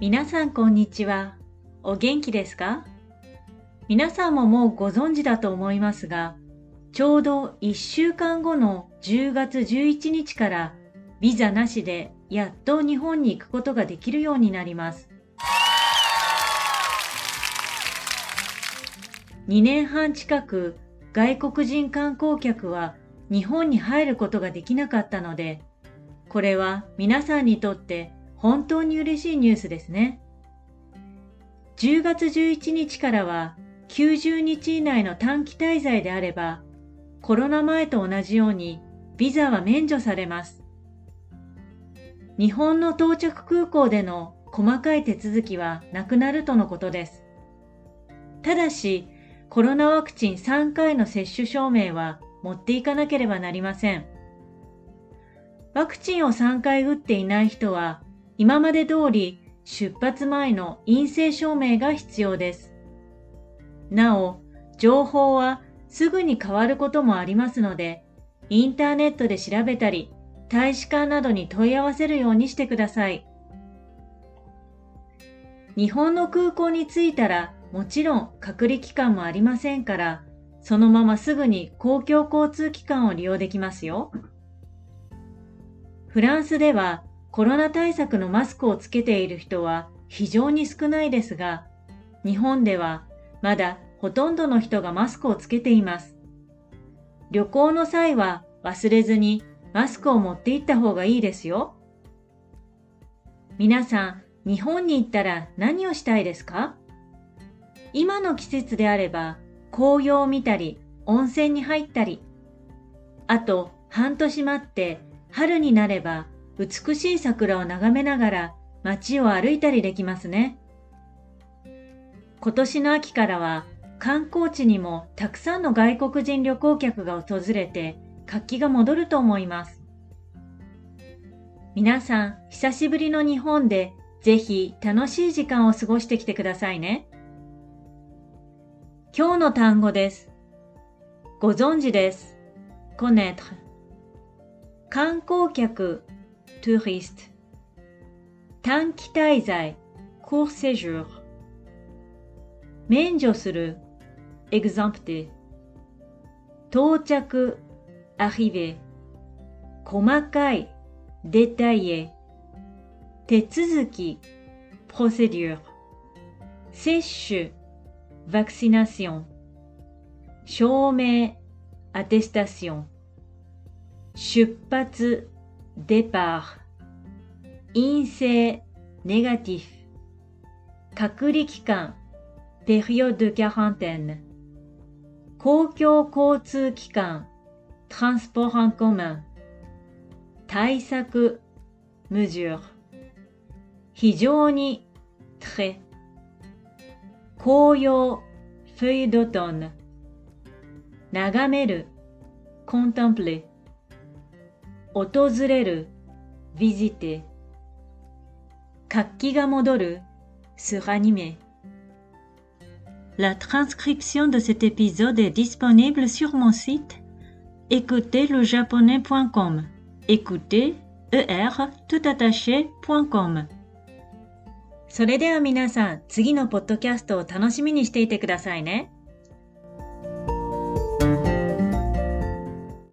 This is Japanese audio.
皆さんこんにちは。お元気ですか？皆さんももうご存知だと思いますが、ちょうど1週間後の10月11日からビザなしでやっと日本に行くことができるようになります。2年半近く外国人観光客は日本に入ることができなかったので、これは皆さんにとって本当に嬉しいニュースですね。10月11日からは90日以内の短期滞在であれば、コロナ前と同じようにビザは免除されます。日本の到着空港での細かい手続きはなくなるとのことです。ただし、コロナワクチン3回の接種証明は持っていかなければなりません。ワクチンを3回打っていない人は、今まで通り出発前の陰性証明が必要です。なお、情報はすぐに変わることもありますので、インターネットで調べたり、大使館などに問い合わせるようにしてください。日本の空港に着いたらもちろん隔離期間もありませんから、そのまますぐに公共交通機関を利用できますよ。フランスではコロナ対策のマスクをつけている人は非常に少ないですが、日本ではまだほとんどの人がマスクをつけています。旅行の際は忘れずにマスクを持って行った方がいいですよ。皆さん、日本に行ったら何をしたいですか？今の季節であれば紅葉を見たり温泉に入ったり、あと半年待って春になれば美しい桜を眺めながら街を歩いたりできますね。今年の秋からは観光地にもたくさんの外国人旅行客が訪れて活気が戻ると思います。皆さん、久しぶりの日本でぜひ楽しい時間を過ごしてきてくださいね。今日の単語です。ご存知です。connaître 観光客 touriste 短期滞在 court séjour 免除する exempte 到着 arriver 細かい détaillé 手続き procédure 接種 vaccination 証明 attestation 出発 départ 陰性 négatif 隔離期間 période de quarantaine 公共交通機関 transport en commun 対策 mesure 非常に très 紅葉 feuille d'automne 眺める contempler 訪れる visiter 活気が戻る se ranimer La transcription de cet épisode est disponible sur mon site écoutezlejaponais.com écoutez er tout attaché.com それでは皆さん、次のポッドキャストを楽しみにしていてくださいね。